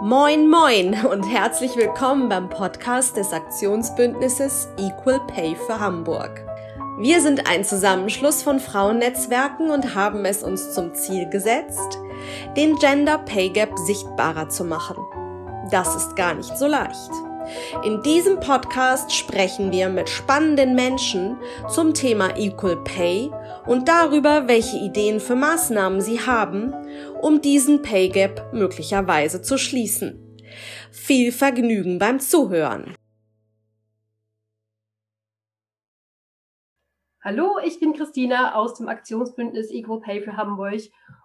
Moin, moin und herzlich willkommen beim Podcast des Aktionsbündnisses Equal Pay für Hamburg. Wir sind ein Zusammenschluss von Frauennetzwerken und haben es uns zum Ziel gesetzt, den Gender Pay Gap sichtbarer zu machen. Das ist gar nicht so leicht. In diesem Podcast sprechen wir mit spannenden Menschen zum Thema Equal Pay und darüber, welche Ideen für Maßnahmen sie haben, um diesen Pay Gap möglicherweise zu schließen. Viel Vergnügen beim Zuhören. Hallo, ich bin Christina aus dem Aktionsbündnis Equal Pay für Hamburg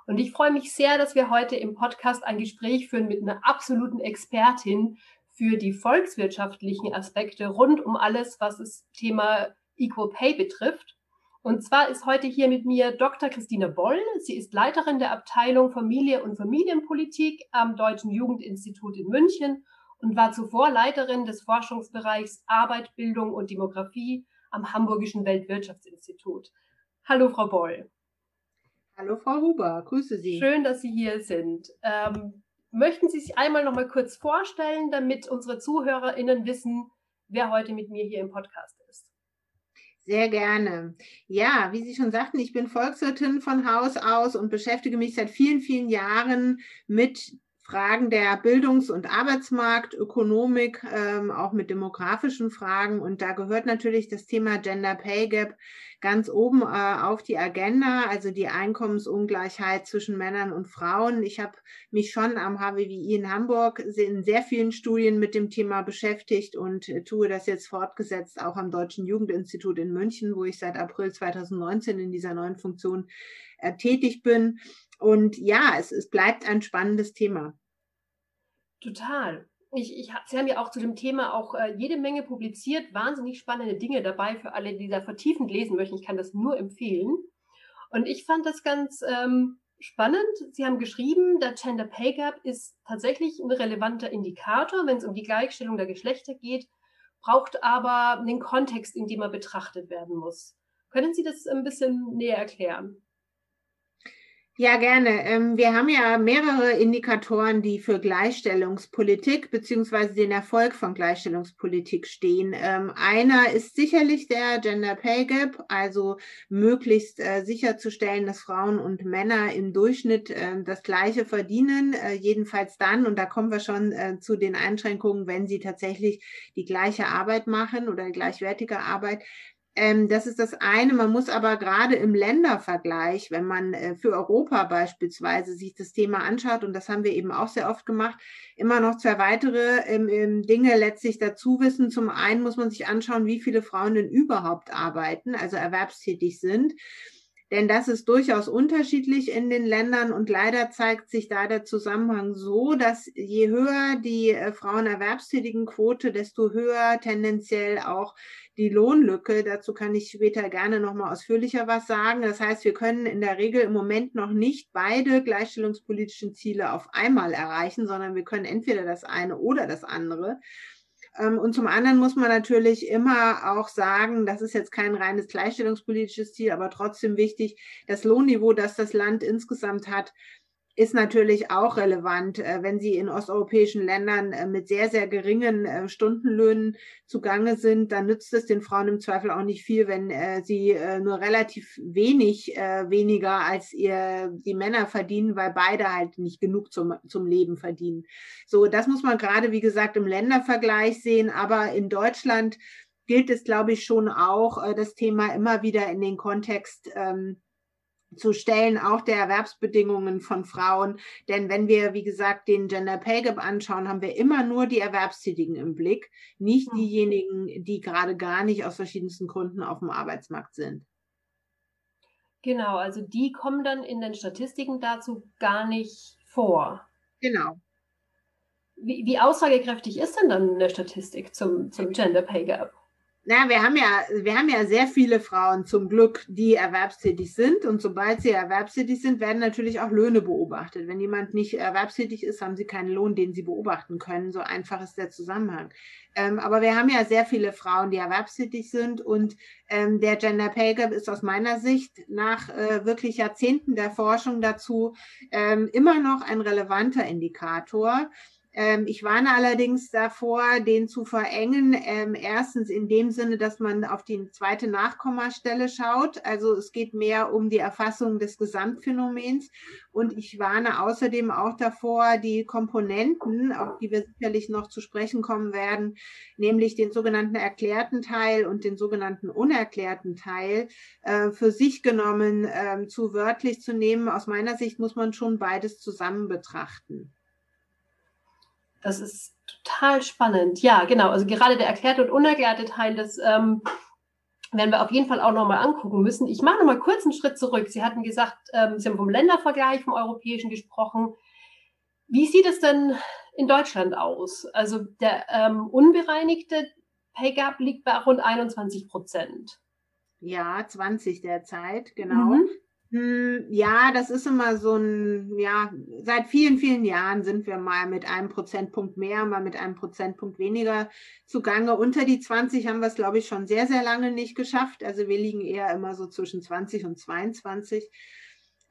und ich freue mich sehr, dass wir heute im Podcast ein Gespräch führen mit einer absoluten Expertin für die volkswirtschaftlichen Aspekte rund um alles, was das Thema Equal Pay betrifft. Und zwar ist heute hier mit mir Dr. Christine Boll. Sie ist Leiterin der Abteilung Familie und Familienpolitik am Deutschen Jugendinstitut in München und war zuvor Leiterin des Forschungsbereichs Arbeit, Bildung und Demografie am Hamburgischen Weltwirtschaftsinstitut. Hallo, Frau Boll. Hallo, Frau Huber. Grüße Sie. Schön, dass Sie hier sind. Ähm, Möchten Sie sich einmal noch mal kurz vorstellen, damit unsere ZuhörerInnen wissen, wer heute mit mir hier im Podcast ist? Sehr gerne. Ja, wie Sie schon sagten, ich bin Volkswirtin von Haus aus und beschäftige mich seit vielen, vielen Jahren mit Fragen der Bildungs- und Arbeitsmarktökonomik, ähm, auch mit demografischen Fragen. Und da gehört natürlich das Thema Gender Pay Gap ganz oben äh, auf die Agenda, also die Einkommensungleichheit zwischen Männern und Frauen. Ich habe mich schon am HWWI in Hamburg in sehr vielen Studien mit dem Thema beschäftigt und äh, tue das jetzt fortgesetzt auch am Deutschen Jugendinstitut in München, wo ich seit April 2019 in dieser neuen Funktion äh, tätig bin. Und ja, es, es bleibt ein spannendes Thema. Total. Ich, ich, Sie haben ja auch zu dem Thema auch äh, jede Menge publiziert, wahnsinnig spannende Dinge dabei für alle, die da vertiefend lesen möchten. Ich kann das nur empfehlen. Und ich fand das ganz ähm, spannend. Sie haben geschrieben, der Gender Pay Gap ist tatsächlich ein relevanter Indikator, wenn es um die Gleichstellung der Geschlechter geht, braucht aber einen Kontext, in dem er betrachtet werden muss. Können Sie das ein bisschen näher erklären? Ja, gerne. Ähm, wir haben ja mehrere Indikatoren, die für Gleichstellungspolitik beziehungsweise den Erfolg von Gleichstellungspolitik stehen. Ähm, einer ist sicherlich der Gender Pay Gap, also möglichst äh, sicherzustellen, dass Frauen und Männer im Durchschnitt äh, das Gleiche verdienen, äh, jedenfalls dann, und da kommen wir schon zu den Einschränkungen, wenn sie tatsächlich die gleiche Arbeit machen oder gleichwertige Arbeit, ähm, das ist das eine. Man muss aber gerade im Ländervergleich, wenn man äh, für Europa beispielsweise sich das Thema anschaut, und das haben wir eben auch sehr oft gemacht, immer noch zwei weitere ähm, ähm, Dinge letztlich dazu wissen. Zum einen muss man sich anschauen, wie viele Frauen denn überhaupt arbeiten, also erwerbstätig sind. Denn das ist durchaus unterschiedlich in den Ländern und leider zeigt sich da der Zusammenhang so, dass je höher die äh, Frauenerwerbstätigenquote, desto höher tendenziell auch die Lohnlücke. Dazu kann ich später gerne nochmal ausführlicher was sagen. Das heißt, wir können in der Regel im Moment noch nicht beide gleichstellungspolitischen Ziele auf einmal erreichen, sondern wir können entweder das eine oder das andere. Ähm, und zum anderen muss man natürlich immer auch sagen, das ist jetzt kein reines gleichstellungspolitisches Ziel, aber trotzdem wichtig, das Lohnniveau, das das Land insgesamt hat, ist natürlich auch relevant, äh, wenn Sie in osteuropäischen Ländern äh, mit sehr, sehr geringen äh, Stundenlöhnen zugange sind, dann nützt es den Frauen im Zweifel auch nicht viel, wenn sie nur relativ wenig weniger als ihr, die Männer verdienen, weil beide halt nicht genug zum, zum Leben verdienen. So, das muss man gerade, wie gesagt, im Ländervergleich sehen, aber in Deutschland gilt es, glaube ich, schon auch, das Thema immer wieder in den Kontext ähm, zu stellen, auch der Erwerbsbedingungen von Frauen. Denn wenn wir, wie gesagt, den Gender Pay Gap anschauen, haben wir immer nur die Erwerbstätigen im Blick, nicht hm. diejenigen, die gerade gar nicht aus verschiedensten Gründen auf dem Arbeitsmarkt sind. Genau, also die kommen dann in den Statistiken dazu gar nicht vor. Genau. Wie, wie aussagekräftig ist denn dann eine Statistik zum, zum Gender Pay Gap? Na, wir haben ja, wir haben ja sehr viele Frauen zum Glück, die erwerbstätig sind. Und sobald sie erwerbstätig sind, werden natürlich auch Löhne beobachtet. Wenn jemand nicht erwerbstätig ist, haben sie keinen Lohn, den sie beobachten können. So einfach ist der Zusammenhang. Ähm, aber wir haben ja sehr viele Frauen, die erwerbstätig sind. Und ähm, der Gender Pay Gap ist aus meiner Sicht nach äh, wirklich Jahrzehnten der Forschung dazu ähm, immer noch ein relevanter Indikator ich warne allerdings davor, den zu verengen. Ähm, erstens in dem Sinne, dass man auf die zweite Nachkommastelle schaut. Also es geht mehr um die Erfassung des Gesamtphänomens. Und ich warne außerdem auch davor, die Komponenten, auf die wir sicherlich noch zu sprechen kommen werden, nämlich den sogenannten erklärten Teil und den sogenannten unerklärten Teil, äh, für sich genommen äh, zu wörtlich zu nehmen. Aus meiner Sicht muss man schon beides zusammen betrachten. Das ist total spannend. Ja, genau. Also gerade der erklärte und unerklärte Teil, das ähm, werden wir auf jeden Fall auch nochmal angucken müssen. Ich mache nochmal kurz einen Schritt zurück. Sie hatten gesagt, ähm, Sie haben vom Ländervergleich, vom europäischen gesprochen. Wie sieht es denn in Deutschland aus? Also der ähm, unbereinigte Pay Gap liegt bei rund 21 Prozent. Ja, 20 derzeit, genau. Mhm. Hm, ja, das ist immer so ein, ja, seit vielen, vielen Jahren sind wir mal mit einem Prozentpunkt mehr, mal mit einem Prozentpunkt weniger zugange. Unter die 20 haben wir es, glaube ich, schon sehr, sehr lange nicht geschafft. Also wir liegen eher immer so zwischen 20 und 22.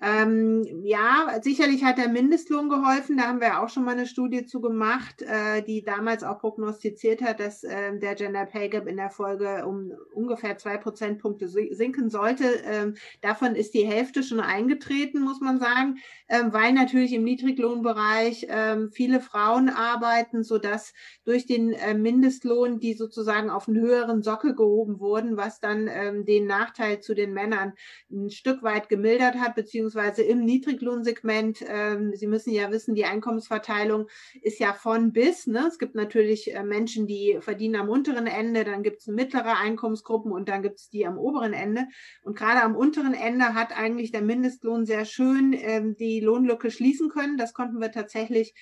Ähm, ja, sicherlich hat der Mindestlohn geholfen. Da haben wir auch schon mal eine Studie zu gemacht, äh, die damals auch prognostiziert hat, dass äh, der Gender Pay Gap in der Folge um ungefähr zwei Prozentpunkte sinken sollte. Ähm, davon ist die Hälfte schon eingetreten, muss man sagen, ähm, weil natürlich im Niedriglohnbereich ähm, viele Frauen arbeiten, sodass durch den äh, Mindestlohn die sozusagen auf einen höheren Sockel gehoben wurden, was dann ähm, den Nachteil zu den Männern ein Stück weit gemildert hat, beziehungsweise beziehungsweise im Niedriglohnsegment. Ähm, Sie müssen ja wissen, die Einkommensverteilung ist ja von bis. Ne? Es gibt natürlich äh, Menschen, die verdienen am unteren Ende, dann gibt es mittlere Einkommensgruppen und dann gibt es die am oberen Ende. Und gerade am unteren Ende hat eigentlich der Mindestlohn sehr schön ähm, die Lohnlücke schließen können. Das konnten wir tatsächlich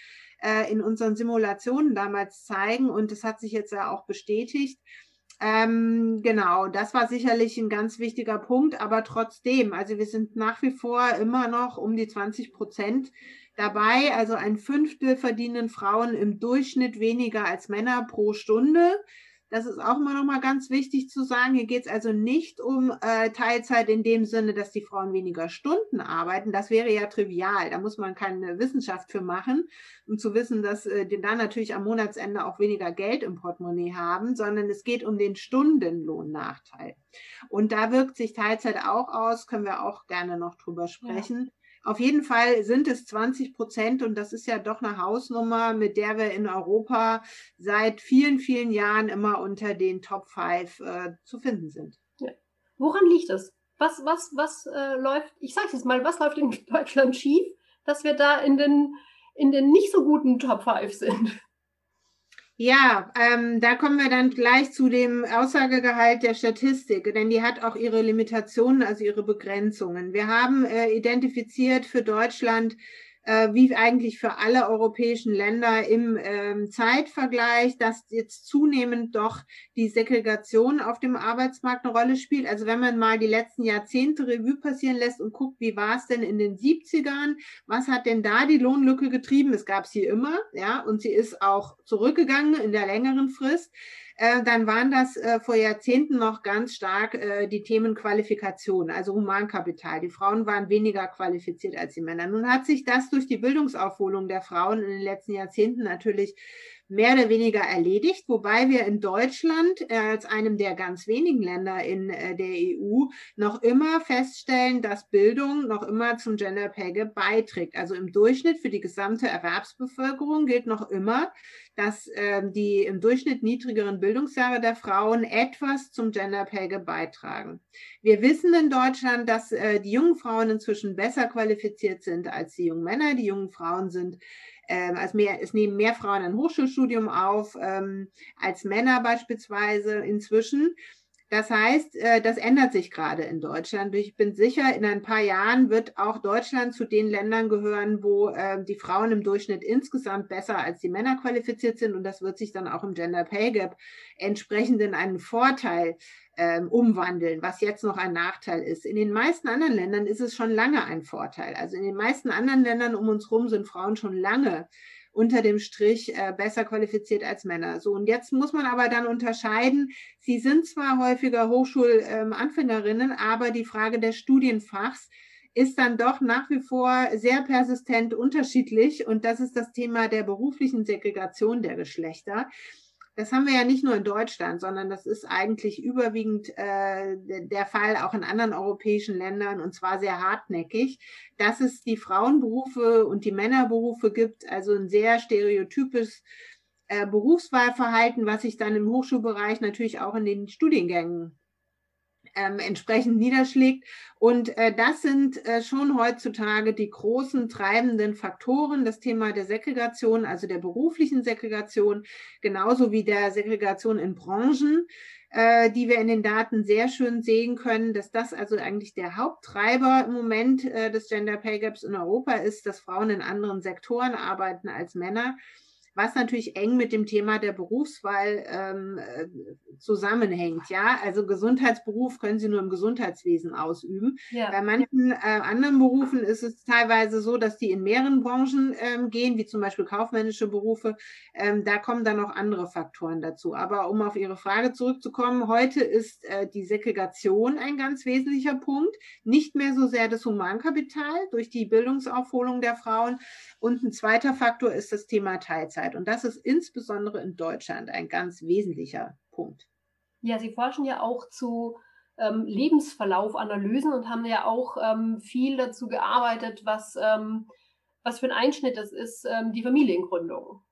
äh, in unseren Simulationen damals zeigen und das hat sich jetzt ja auch bestätigt. Ähm, genau, das war sicherlich ein ganz wichtiger Punkt, aber trotzdem, also wir sind nach wie vor immer noch um die 20 Prozent dabei. Also ein Fünftel verdienen Frauen im Durchschnitt weniger als Männer pro Stunde. Das ist auch immer noch mal ganz wichtig zu sagen. Hier geht es also nicht um äh, Teilzeit in dem Sinne, dass die Frauen weniger Stunden arbeiten. Das wäre ja trivial. Da muss man keine Wissenschaft für machen, um zu wissen, dass äh, die dann natürlich am Monatsende auch weniger Geld im Portemonnaie haben, sondern es geht um den Stundenlohnnachteil. Und da wirkt sich Teilzeit auch aus, können wir auch gerne noch drüber sprechen. Ja. Auf jeden Fall sind es 20 Prozent und das ist ja doch eine Hausnummer, mit der wir in Europa seit vielen, vielen Jahren immer unter den Top 5 äh, zu finden sind. Ja. Woran liegt das? Was, was, was äh, läuft, ich sage jetzt mal, was läuft in Deutschland schief, dass wir da in den, in den nicht so guten Top 5 sind? Ja, ähm, da kommen wir dann gleich zu dem Aussagegehalt der Statistik, denn die hat auch ihre Limitationen, also ihre Begrenzungen. Wir haben äh, identifiziert für Deutschland wie eigentlich für alle europäischen Länder im ähm, Zeitvergleich, dass jetzt zunehmend doch die Segregation auf dem Arbeitsmarkt eine Rolle spielt. Also wenn man mal die letzten Jahrzehnte Revue passieren lässt und guckt, wie war es denn in den 70ern, was hat denn da die Lohnlücke getrieben? Es gab sie immer, ja, und sie ist auch zurückgegangen in der längeren Frist. Äh, dann waren das äh, vor Jahrzehnten noch ganz stark äh, die Themen Qualifikation, also Humankapital. Die Frauen waren weniger qualifiziert als die Männer. Nun hat sich das durch die Bildungsaufholung der Frauen in den letzten Jahrzehnten natürlich mehr oder weniger erledigt, wobei wir in Deutschland äh, als einem der ganz wenigen Länder in äh, der EU noch immer feststellen, dass Bildung noch immer zum Gender Pay Gap beiträgt. Also im Durchschnitt für die gesamte Erwerbsbevölkerung gilt noch immer, dass äh, die im Durchschnitt niedrigeren Bildungsjahre der Frauen etwas zum Gender Pay Gap beitragen. Wir wissen in Deutschland, dass äh, die jungen Frauen inzwischen besser qualifiziert sind als die jungen Männer. Die jungen Frauen sind ähm, also mehr, es nehmen mehr Frauen ein Hochschulstudium auf ähm, als Männer beispielsweise inzwischen. Das heißt, äh, das ändert sich gerade in Deutschland. Ich bin sicher, in ein paar Jahren wird auch Deutschland zu den Ländern gehören, wo äh, die Frauen im Durchschnitt insgesamt besser als die Männer qualifiziert sind. Und das wird sich dann auch im Gender Pay Gap entsprechend in einen Vorteil ähm, umwandeln, was jetzt noch ein Nachteil ist. In den meisten anderen Ländern ist es schon lange ein Vorteil. Also in den meisten anderen Ländern um uns herum sind Frauen schon lange unter dem Strich äh, besser qualifiziert als Männer. So, und jetzt muss man aber dann unterscheiden, sie sind zwar häufiger Hochschulanfängerinnen, ähm, aber die Frage des Studienfachs ist dann doch nach wie vor sehr persistent unterschiedlich. Und das ist das Thema der beruflichen Segregation der Geschlechter. Das haben wir ja nicht nur in Deutschland, sondern das ist eigentlich überwiegend äh, der Fall auch in anderen europäischen Ländern und zwar sehr hartnäckig, dass es die Frauenberufe und die Männerberufe gibt, also ein sehr stereotypes äh, Berufswahlverhalten, was sich dann im Hochschulbereich natürlich auch in den Studiengängen ähm, entsprechend niederschlägt. Und äh, das sind äh, schon heutzutage die großen treibenden Faktoren, das Thema der Segregation, also der beruflichen Segregation, genauso wie der Segregation in Branchen, äh, die wir in den Daten sehr schön sehen können, dass das also eigentlich der Haupttreiber im Moment äh, des Gender Pay Gaps in Europa ist, dass Frauen in anderen Sektoren arbeiten als Männer was natürlich eng mit dem Thema der Berufswahl ähm, äh, zusammenhängt. Ja, also Gesundheitsberuf können Sie nur im Gesundheitswesen ausüben. Ja. Bei manchen äh, anderen Berufen ist es teilweise so, dass die in mehreren Branchen ähm, gehen, wie zum Beispiel kaufmännische Berufe. Ähm, da kommen dann noch andere Faktoren dazu. Aber um auf Ihre Frage zurückzukommen, heute ist äh, die Segregation ein ganz wesentlicher Punkt. Nicht mehr so sehr das Humankapital durch die Bildungsaufholung der Frauen. Und ein zweiter Faktor ist das Thema Teilzeit. Gesundheit. Und das ist insbesondere in Deutschland ein ganz wesentlicher Punkt. Ja, Sie forschen ja auch zu ähm, Lebensverlaufanalysen und haben ja auch ähm, viel dazu gearbeitet, was, ähm, was für ein Einschnitt das ist, ähm, die Familiengründung.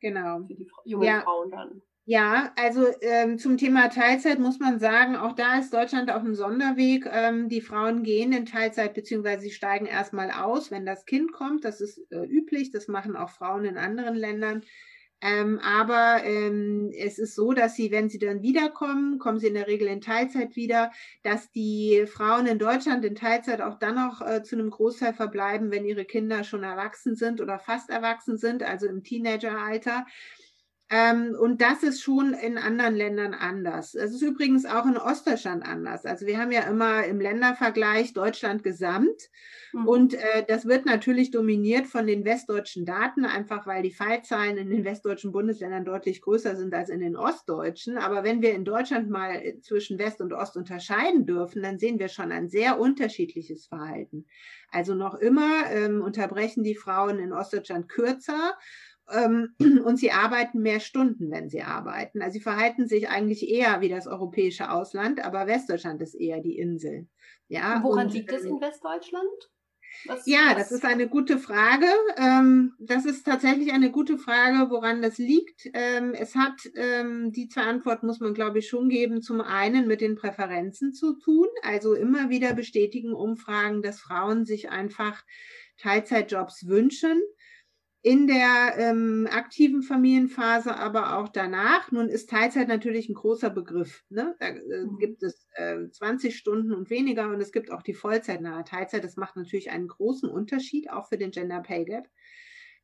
Genau. Für die jungen ja. Frauen dann. Ja, also ähm, zum Thema Teilzeit muss man sagen, auch da ist Deutschland auf einem Sonderweg. Ähm, die Frauen gehen in Teilzeit beziehungsweise sie steigen erstmal aus, wenn das Kind kommt. Das ist äh, üblich, das machen auch Frauen in anderen Ländern. Ähm, aber ähm, es ist so, dass sie, wenn sie dann wiederkommen, kommen sie in der Regel in Teilzeit wieder, dass die Frauen in Deutschland in Teilzeit auch dann noch äh, zu einem Großteil verbleiben, wenn ihre Kinder schon erwachsen sind oder fast erwachsen sind, also im Teenageralter. Ähm, und das ist schon in anderen Ländern anders. Es ist übrigens auch in Ostdeutschland anders. Also wir haben ja immer im Ländervergleich Deutschland gesamt. Mhm. Und äh, das wird natürlich dominiert von den westdeutschen Daten, einfach weil die Fallzahlen in den westdeutschen Bundesländern deutlich größer sind als in den ostdeutschen. Aber wenn wir in Deutschland mal zwischen West und Ost unterscheiden dürfen, dann sehen wir schon ein sehr unterschiedliches Verhalten. Also noch immer ähm, unterbrechen die Frauen in Ostdeutschland kürzer und sie arbeiten mehr Stunden, wenn sie arbeiten. Also sie verhalten sich eigentlich eher wie das europäische Ausland, aber Westdeutschland ist eher die Insel. Ja, Woran und, liegt es in Westdeutschland? Was, ja, was? das ist eine gute Frage. Ähm, das ist tatsächlich eine gute Frage, woran das liegt. Ähm, es hat die zwei Antworten muss man, glaube ich, schon geben. Zum einen mit den Präferenzen zu tun. Also immer wieder bestätigen Umfragen, dass Frauen sich einfach Teilzeitjobs wünschen in der ähm, aktiven Familienphase, aber auch danach. Nun ist Teilzeit natürlich ein großer Begriff. Ne? Da äh, mhm. gibt es äh, 20 Stunden und weniger und es gibt auch die vollzeitnahe Teilzeit. Das macht natürlich einen großen Unterschied, auch für den Gender Pay Gap.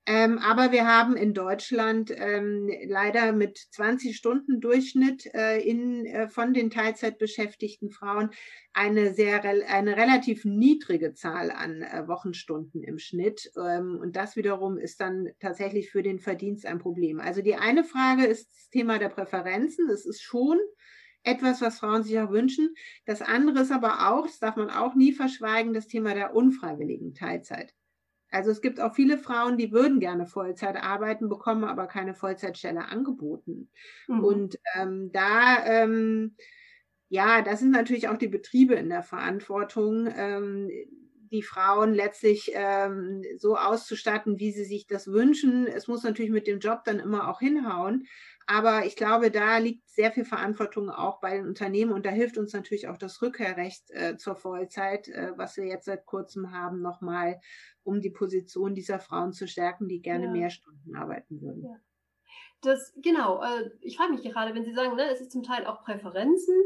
Ähm, aber wir haben in Deutschland ähm, leider mit 20 Stunden Durchschnitt äh, in, äh, von den Teilzeitbeschäftigten Frauen eine sehr eine relativ niedrige Zahl an äh, Wochenstunden im Schnitt. Ähm, und das wiederum ist dann tatsächlich für den Verdienst ein Problem. Also die eine Frage ist das Thema der Präferenzen. Es ist schon etwas, was Frauen sich auch wünschen. Das andere ist aber auch, das darf man auch nie verschweigen, das Thema der unfreiwilligen Teilzeit. Also es gibt auch viele Frauen, die würden gerne Vollzeit arbeiten, bekommen aber keine Vollzeitstelle angeboten. Mhm. Und ähm, da, ähm, ja, das sind natürlich auch die Betriebe in der Verantwortung, ähm, die Frauen letztlich ähm, so auszustatten, wie sie sich das wünschen. Es muss natürlich mit dem Job dann immer auch hinhauen. Aber ich glaube, da liegt sehr viel Verantwortung auch bei den Unternehmen und da hilft uns natürlich auch das Rückkehrrecht äh, zur Vollzeit, äh, was wir jetzt seit kurzem haben, nochmal, um die Position dieser Frauen zu stärken, die gerne ja. mehr Stunden arbeiten würden. Ja. Das, genau, äh, ich frage mich gerade, wenn Sie sagen, ne, es ist zum Teil auch Präferenzen,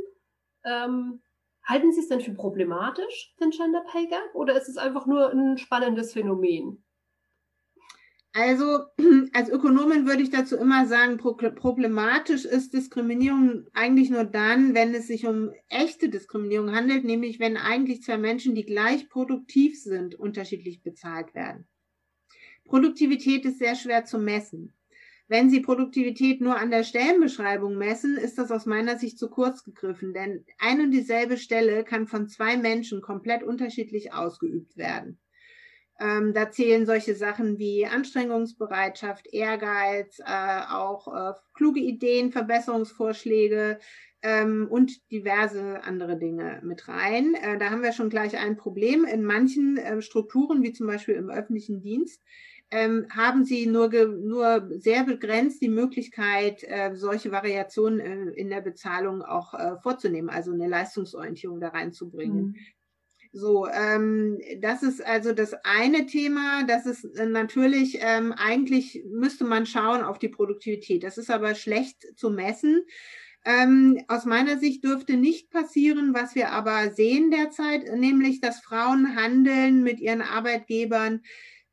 ähm, halten Sie es denn für problematisch, den Gender Pay Gap, oder ist es einfach nur ein spannendes Phänomen? Also als Ökonomin würde ich dazu immer sagen, problematisch ist Diskriminierung eigentlich nur dann, wenn es sich um echte Diskriminierung handelt, nämlich wenn eigentlich zwei Menschen, die gleich produktiv sind, unterschiedlich bezahlt werden. Produktivität ist sehr schwer zu messen. Wenn Sie Produktivität nur an der Stellenbeschreibung messen, ist das aus meiner Sicht zu kurz gegriffen, denn ein und dieselbe Stelle kann von zwei Menschen komplett unterschiedlich ausgeübt werden. Ähm, da zählen solche Sachen wie Anstrengungsbereitschaft, Ehrgeiz, äh, auch äh, kluge Ideen, Verbesserungsvorschläge ähm, und diverse andere Dinge mit rein. Äh, da haben wir schon gleich ein Problem. In manchen äh, Strukturen, wie zum Beispiel im öffentlichen Dienst, ähm, haben sie nur, nur sehr begrenzt die Möglichkeit, äh, solche Variationen äh, in der Bezahlung auch äh, vorzunehmen, also eine Leistungsorientierung da reinzubringen. Mhm. So, ähm, das ist also das eine Thema. Das ist äh, natürlich, ähm, eigentlich müsste man schauen auf die Produktivität. Das ist aber schlecht zu messen. Ähm, aus meiner Sicht dürfte nicht passieren, was wir aber sehen derzeit, nämlich dass Frauen handeln mit ihren Arbeitgebern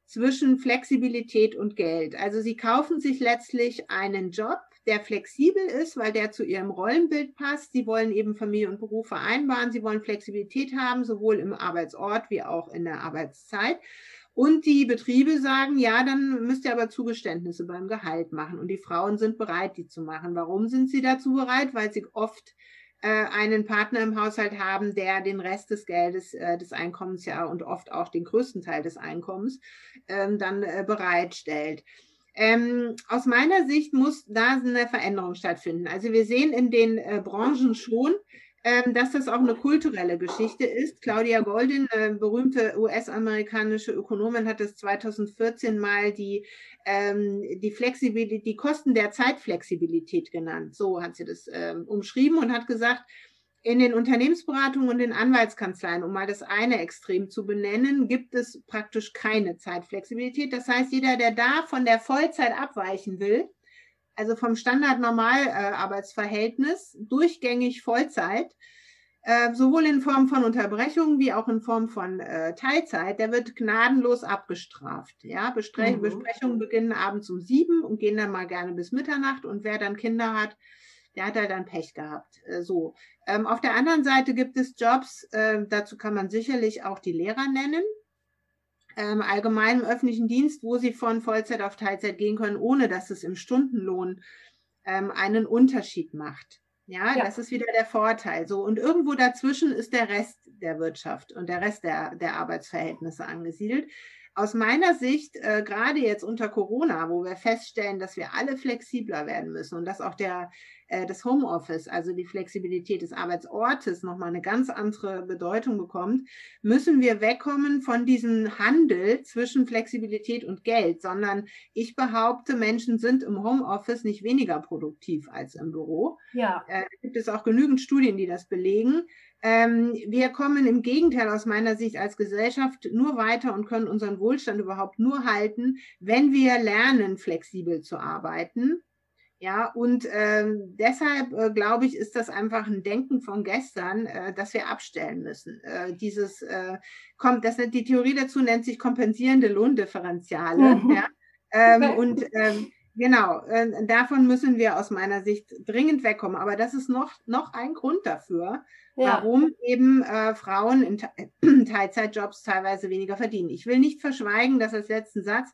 zwischen Flexibilität und Geld. Also sie kaufen sich letztlich einen Job, der flexibel ist, weil der zu ihrem Rollenbild passt. Sie wollen eben Familie und Beruf vereinbaren. Sie wollen Flexibilität haben, sowohl im Arbeitsort wie auch in der Arbeitszeit. Und die Betriebe sagen, ja, dann müsst ihr aber Zugeständnisse beim Gehalt machen. Und die Frauen sind bereit, die zu machen. Warum sind sie dazu bereit? Weil sie oft äh, einen Partner im Haushalt haben, der den Rest des Geldes, äh, des Einkommens ja und oft auch den größten Teil des Einkommens ähm, dann äh, bereitstellt. Ähm, aus meiner Sicht muss da eine Veränderung stattfinden. Also wir sehen in den äh, Branchen schon, ähm, dass das auch eine kulturelle Geschichte ist. Claudia Goldin, äh, berühmte US-amerikanische Ökonomin, hat es 2014 mal die, ähm, die Flexibilität, die Kosten der Zeitflexibilität genannt. So hat sie das ähm, umschrieben und hat gesagt, in den Unternehmensberatungen und den Anwaltskanzleien, um mal das eine Extrem zu benennen, gibt es praktisch keine Zeitflexibilität. Das heißt, jeder, der da von der Vollzeit abweichen will, also vom Standard-Normal-Arbeitsverhältnis, durchgängig Vollzeit, äh, sowohl in Form von Unterbrechungen wie auch in Form von äh, Teilzeit, der wird gnadenlos abgestraft. Ja, mhm. Besprechungen beginnen abends um sieben und gehen dann mal gerne bis Mitternacht. Und wer dann Kinder hat, der hat halt dann Pech gehabt. Äh, so. Ähm, auf der anderen Seite gibt es Jobs, äh, dazu kann man sicherlich auch die Lehrer nennen ähm, allgemein im öffentlichen Dienst, wo sie von Vollzeit auf Teilzeit gehen können, ohne dass es im Stundenlohn ähm, einen Unterschied macht. Ja, ja, das ist wieder der Vorteil. So, und irgendwo dazwischen ist der Rest der Wirtschaft und der Rest der, der Arbeitsverhältnisse angesiedelt. Aus meiner Sicht, äh, gerade jetzt unter Corona, wo wir feststellen, dass wir alle flexibler werden müssen und dass auch der, äh, das Homeoffice, also die Flexibilität des Arbeitsortes, nochmal eine ganz andere Bedeutung bekommt, müssen wir wegkommen von diesem Handel zwischen Flexibilität und Geld, sondern ich behaupte, Menschen sind im Homeoffice nicht weniger produktiv als im Büro. Ja. Äh, gibt es auch genügend Studien, die das belegen. Ähm, wir kommen im Gegenteil aus meiner Sicht als Gesellschaft nur weiter und können unseren Wohlstand überhaupt nur halten, wenn wir lernen, flexibel zu arbeiten. Ja, und ähm, deshalb äh, glaube ich, ist das einfach ein Denken von gestern, äh, das wir abstellen müssen. Äh, dieses äh, kommt, das die Theorie dazu nennt sich kompensierende Lohndifferenziale. Mhm. Ja? Ähm, und ähm, Genau, äh, davon müssen wir aus meiner Sicht dringend wegkommen. Aber das ist noch, noch ein Grund dafür, ja. warum eben äh, Frauen in Te Teilzeitjobs teilweise weniger verdienen. Ich will nicht verschweigen, dass als letzten Satz,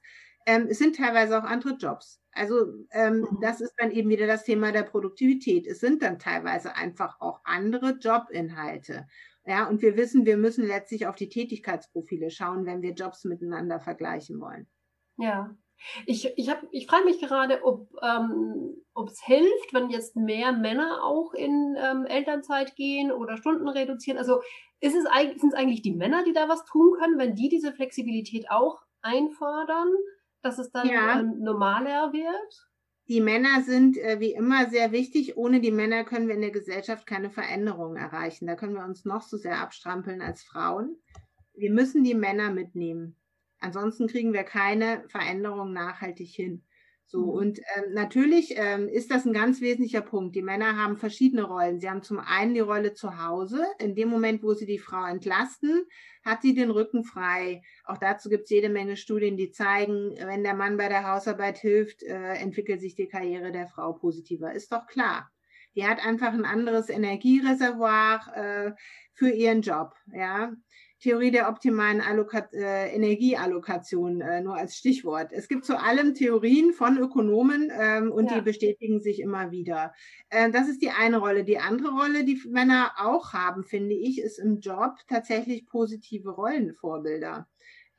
ähm, es sind teilweise auch andere Jobs. Also ähm, mhm. das ist dann eben wieder das Thema der Produktivität. Es sind dann teilweise einfach auch andere Jobinhalte. Ja, und wir wissen, wir müssen letztlich auf die Tätigkeitsprofile schauen, wenn wir Jobs miteinander vergleichen wollen. Ja, ich, ich, ich frage mich gerade, ob ähm, es hilft, wenn jetzt mehr Männer auch in ähm, Elternzeit gehen oder Stunden reduzieren. Also ist es eigentlich, sind es eigentlich die Männer, die da was tun können, wenn die diese Flexibilität auch einfordern, dass es dann ja. ähm, normaler wird? Die Männer sind äh, wie immer sehr wichtig. Ohne die Männer können wir in der Gesellschaft keine Veränderungen erreichen. Da können wir uns noch so sehr abstrampeln als Frauen. Wir müssen die Männer mitnehmen. Ansonsten kriegen wir keine Veränderung nachhaltig hin. So, mhm. und ähm, natürlich ähm, ist das ein ganz wesentlicher Punkt. Die Männer haben verschiedene Rollen. Sie haben zum einen die Rolle zu Hause. In dem Moment, wo sie die Frau entlasten, hat sie den Rücken frei. Auch dazu gibt es jede Menge Studien, die zeigen, wenn der Mann bei der Hausarbeit hilft, äh, entwickelt sich die Karriere der Frau positiver. Ist doch klar. Die hat einfach ein anderes Energiereservoir äh, für ihren Job. Ja, Theorie der optimalen Alloka äh, Energieallokation, äh, nur als Stichwort. Es gibt zu allem Theorien von Ökonomen ähm, und ja. die bestätigen sich immer wieder. Äh, das ist die eine Rolle. Die andere Rolle, die Männer auch haben, finde ich, ist im Job tatsächlich positive Rollenvorbilder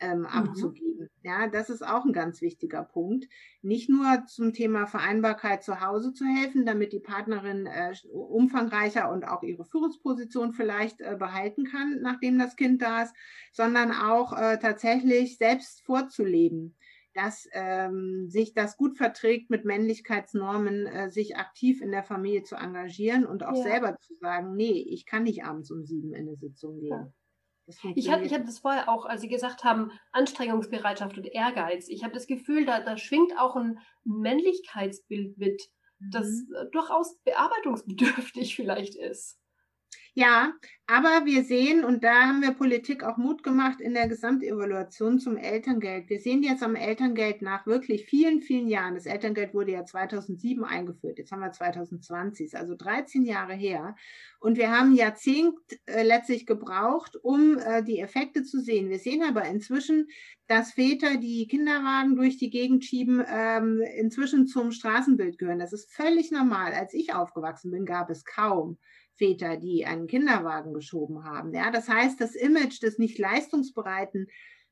ähm, mhm. abzugeben. Ja, das ist auch ein ganz wichtiger Punkt. Nicht nur zum Thema Vereinbarkeit zu Hause zu helfen, damit die Partnerin äh, umfangreicher und auch ihre Führungsposition vielleicht äh, behalten kann, nachdem das Kind da ist, sondern auch äh, tatsächlich selbst vorzuleben dass ähm, sich das gut verträgt, mit Männlichkeitsnormen äh, sich aktiv in der Familie zu engagieren und auch ja. selber zu sagen, nee, ich kann nicht abends um sieben in eine Sitzung gehen. Ich habe ich hab das vorher auch, als Sie gesagt haben, Anstrengungsbereitschaft und Ehrgeiz. Ich habe das Gefühl, da, da schwingt auch ein Männlichkeitsbild mit, das mhm. Äh, durchaus bearbeitungsbedürftig vielleicht ist. Ja, aber wir sehen, und da haben wir Politik auch Mut gemacht in der Gesamtevaluation zum Elterngeld. Wir sehen jetzt am Elterngeld nach wirklich vielen, vielen Jahren. Das Elterngeld wurde ja 2007 eingeführt. Jetzt haben wir 2020, also 13 Jahre her. Und wir haben Jahrzehnt äh, letztlich gebraucht, um äh, die Effekte zu sehen. Wir sehen aber inzwischen, dass Väter, die Kinderwagen durch die Gegend schieben, ähm, inzwischen zum Straßenbild gehören. Das ist völlig normal. Als ich aufgewachsen bin, gab es kaum Väter, die einen Kinderwagen geschoben haben. Ja, das heißt, das Image des nicht leistungsbereiten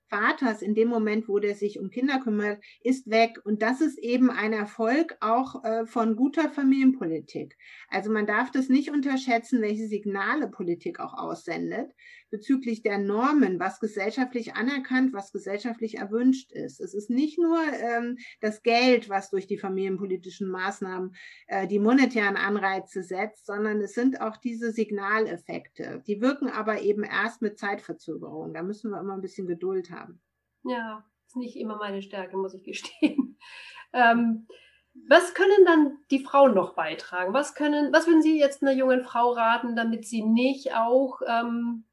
Vaters in dem Moment, wo der sich um Kinder kümmert, ist weg. Und das ist eben ein Erfolg auch äh, von guter Familienpolitik. Also man darf das nicht unterschätzen, welche Signale Politik auch aussendet bezüglich der Normen, was gesellschaftlich anerkannt, was gesellschaftlich erwünscht ist. Es ist nicht nur ähm, das Geld, was durch die familienpolitischen Maßnahmen äh, die monetären Anreize setzt, sondern es sind auch diese Signaleffekte. Die wirken aber eben erst mit Zeitverzögerung. Da müssen wir immer ein bisschen Geduld haben. Ja, ist nicht immer meine Stärke, muss ich gestehen. Ähm, was können dann die Frauen noch beitragen? Was können, was würden Sie jetzt einer jungen Frau raten, damit sie nicht auch ähm,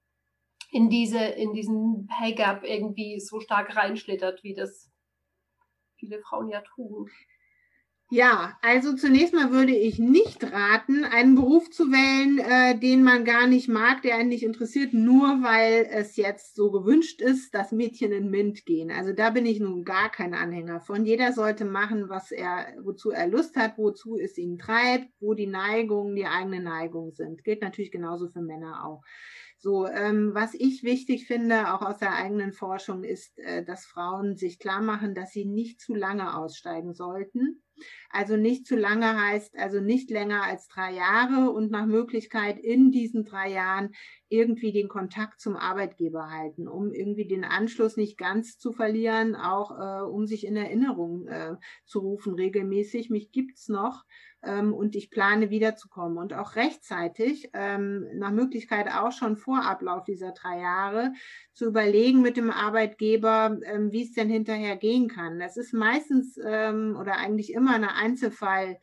in diese, in diesen Pay Gap irgendwie so stark reinschlittert, wie das viele Frauen ja tun. Ja, also zunächst mal würde ich nicht raten, einen Beruf zu wählen, äh, den man gar nicht mag, der einen nicht interessiert, nur weil es jetzt so gewünscht ist, dass Mädchen in MINT gehen. Also da bin ich nun gar kein Anhänger von. Jeder sollte machen, was er, wozu er Lust hat, wozu es ihn treibt, wo die Neigungen, die eigenen Neigungen sind. Gilt natürlich genauso für Männer auch. So, ähm, was ich wichtig finde, auch aus der eigenen Forschung, ist, äh, dass Frauen sich klar machen, dass sie nicht zu lange aussteigen sollten. Also nicht zu lange heißt also nicht länger als drei Jahre und nach Möglichkeit in diesen drei Jahren irgendwie den Kontakt zum Arbeitgeber halten, um irgendwie den Anschluss nicht ganz zu verlieren, auch äh, um sich in Erinnerung äh, zu rufen regelmäßig. Mich gibt's noch ähm, und ich plane wiederzukommen und auch rechtzeitig, ähm, nach Möglichkeit auch schon vor Ablauf dieser drei Jahre, zu überlegen mit dem Arbeitgeber, ähm, wie es denn hinterher gehen kann. Das ist meistens ähm, oder eigentlich immer eine Einzelfall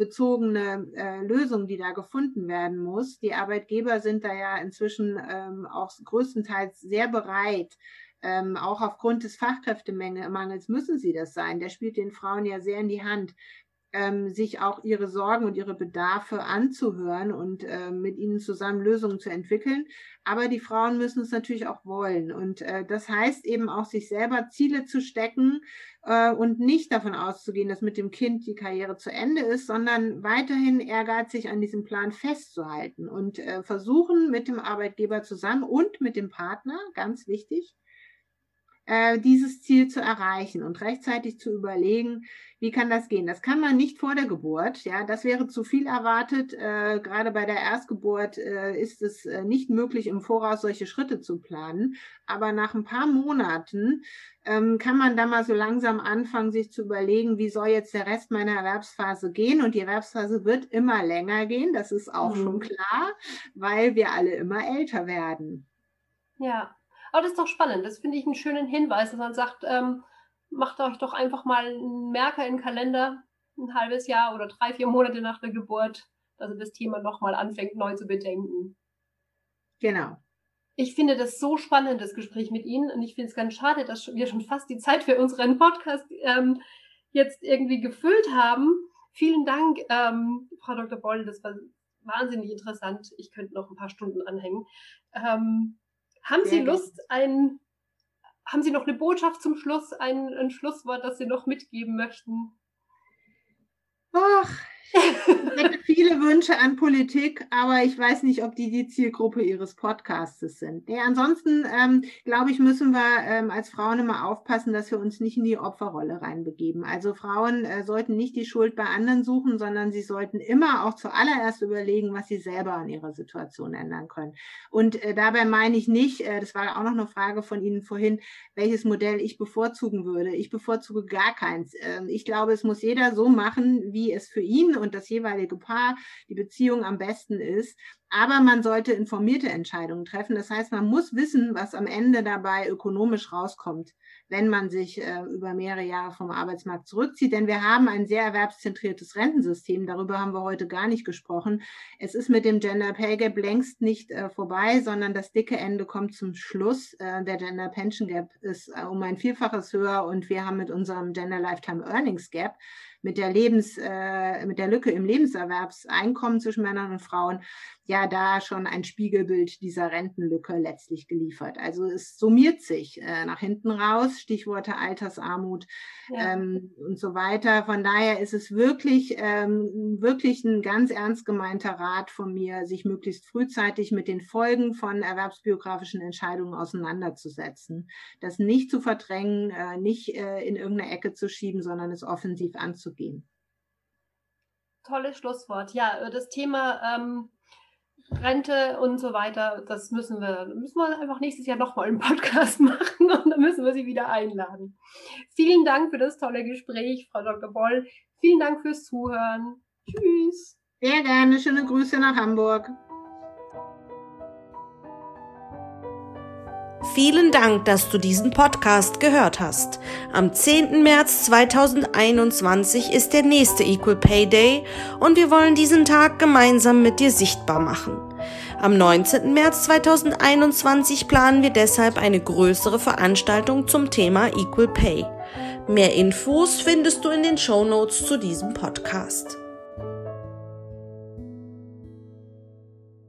bezogene äh, Lösung, die da gefunden werden muss. Die Arbeitgeber sind da ja inzwischen ähm, auch größtenteils sehr bereit, ähm, auch aufgrund des Fachkräftemangels müssen sie das sein. Der spielt den Frauen ja sehr in die Hand, ähm, sich auch ihre Sorgen und ihre Bedarfe anzuhören und äh, mit ihnen zusammen Lösungen zu entwickeln. Aber die Frauen müssen es natürlich auch wollen. Und äh, das heißt eben auch, sich selber Ziele zu stecken äh, und nicht davon auszugehen, dass mit dem Kind die Karriere zu Ende ist, sondern weiterhin ehrgeizig an diesem Plan festzuhalten und äh, versuchen mit dem Arbeitgeber zusammen und mit dem Partner, ganz wichtig, äh, dieses Ziel zu erreichen und rechtzeitig zu überlegen, wie kann das gehen? Das kann man nicht vor der Geburt. Ja, das wäre zu viel erwartet. Äh, gerade bei der Erstgeburt äh, ist es äh, nicht möglich, im Voraus solche Schritte zu planen. Aber nach ein paar Monaten ähm, kann man da mal so langsam anfangen, sich zu überlegen, wie soll jetzt der Rest meiner Erwerbsphase gehen? Und die Erwerbsphase wird immer länger gehen. Das ist auch mhm. schon klar, weil wir alle immer älter werden. Ja, aber das ist doch spannend. Das finde ich einen schönen Hinweis, dass man sagt, ähm, macht euch doch einfach mal einen Merker in den Kalender, ein halbes Jahr oder drei, vier Monate nach der Geburt, dass ihr das Thema nochmal anfängt, neu zu bedenken. Genau. Ich finde das so spannend, das Gespräch mit Ihnen. Und ich finde es ganz schade, dass wir schon fast die Zeit für unseren Podcast ähm, jetzt irgendwie gefüllt haben. Vielen Dank, ähm, Frau Dr. Boll. Das war wahnsinnig interessant. Ich könnte noch ein paar Stunden anhängen. Ähm, Haben Sie Lust, ein, haben Sie noch eine Botschaft zum Schluss, ein, ein Schlusswort, das Sie noch mitgeben möchten? Ach, ich hätte viele Wünsche an Politik, aber ich weiß nicht, ob die die Zielgruppe Ihres Podcasts sind. Ja, ansonsten, ähm, glaube ich, müssen wir ähm, als Frauen immer aufpassen, dass wir uns nicht in die Opferrolle reinbegeben. Also Frauen äh, sollten nicht die Schuld bei anderen suchen, sondern sie sollten immer auch zuallererst überlegen, was sie selber an ihrer Situation ändern können. Und äh, dabei meine ich nicht, äh, das war auch noch eine Frage von Ihnen vorhin, welches Modell ich bevorzugen würde. Ich bevorzuge gar keins. Ähm, ich glaube, es muss jeder so machen, wie es für ihn und das jeweilige Paar die Beziehung am besten ist. Aber man sollte informierte Entscheidungen treffen. Das heißt, man muss wissen, was am Ende dabei ökonomisch rauskommt, wenn man sich äh, über mehrere Jahre vom Arbeitsmarkt zurückzieht. Denn wir haben ein sehr erwerbszentriertes Rentensystem. Darüber haben wir heute gar nicht gesprochen. Es ist mit dem Gender Pay Gap längst nicht äh, vorbei, sondern das dicke Ende kommt zum Schluss. Äh, der Gender Pension Gap ist äh, um ein Vielfaches höher und wir haben mit unserem Gender Lifetime Earnings Gap mit der Lebens, äh, mit der Lücke im Lebenserwerbseinkommen zwischen Männern und Frauen ja da schon ein Spiegelbild dieser Rentenlücke letztlich geliefert. Also es summiert sich äh, nach hinten raus, Stichworte Altersarmut ja. ähm, und so weiter. Von daher ist es wirklich, ähm, wirklich ein ganz ernst gemeinter Rat von mir, sich möglichst frühzeitig mit den Folgen von erwerbsbiografischen Entscheidungen auseinanderzusetzen. Das nicht zu verdrängen, äh, nicht äh, in irgendeine Ecke zu schieben, sondern es offensiv anzugehen. Tolles Schlusswort. Ja, das Thema ähm Rente und so weiter, das müssen wir, müssen wir einfach nächstes Jahr nochmal einen Podcast machen und dann müssen wir sie wieder einladen. Vielen Dank für das tolle Gespräch, Frau Dr. Boll. Vielen Dank fürs Zuhören. Tschüss. Sehr gerne. Schöne Grüße nach Hamburg. Vielen Dank, dass du diesen Podcast gehört hast. Am 10. März 2021 ist der nächste Equal Pay Day und wir wollen diesen Tag gemeinsam mit dir sichtbar machen. Am 19. März 2021 planen wir deshalb eine größere Veranstaltung zum Thema Equal Pay. Mehr Infos findest du in den Show Notes zu diesem Podcast.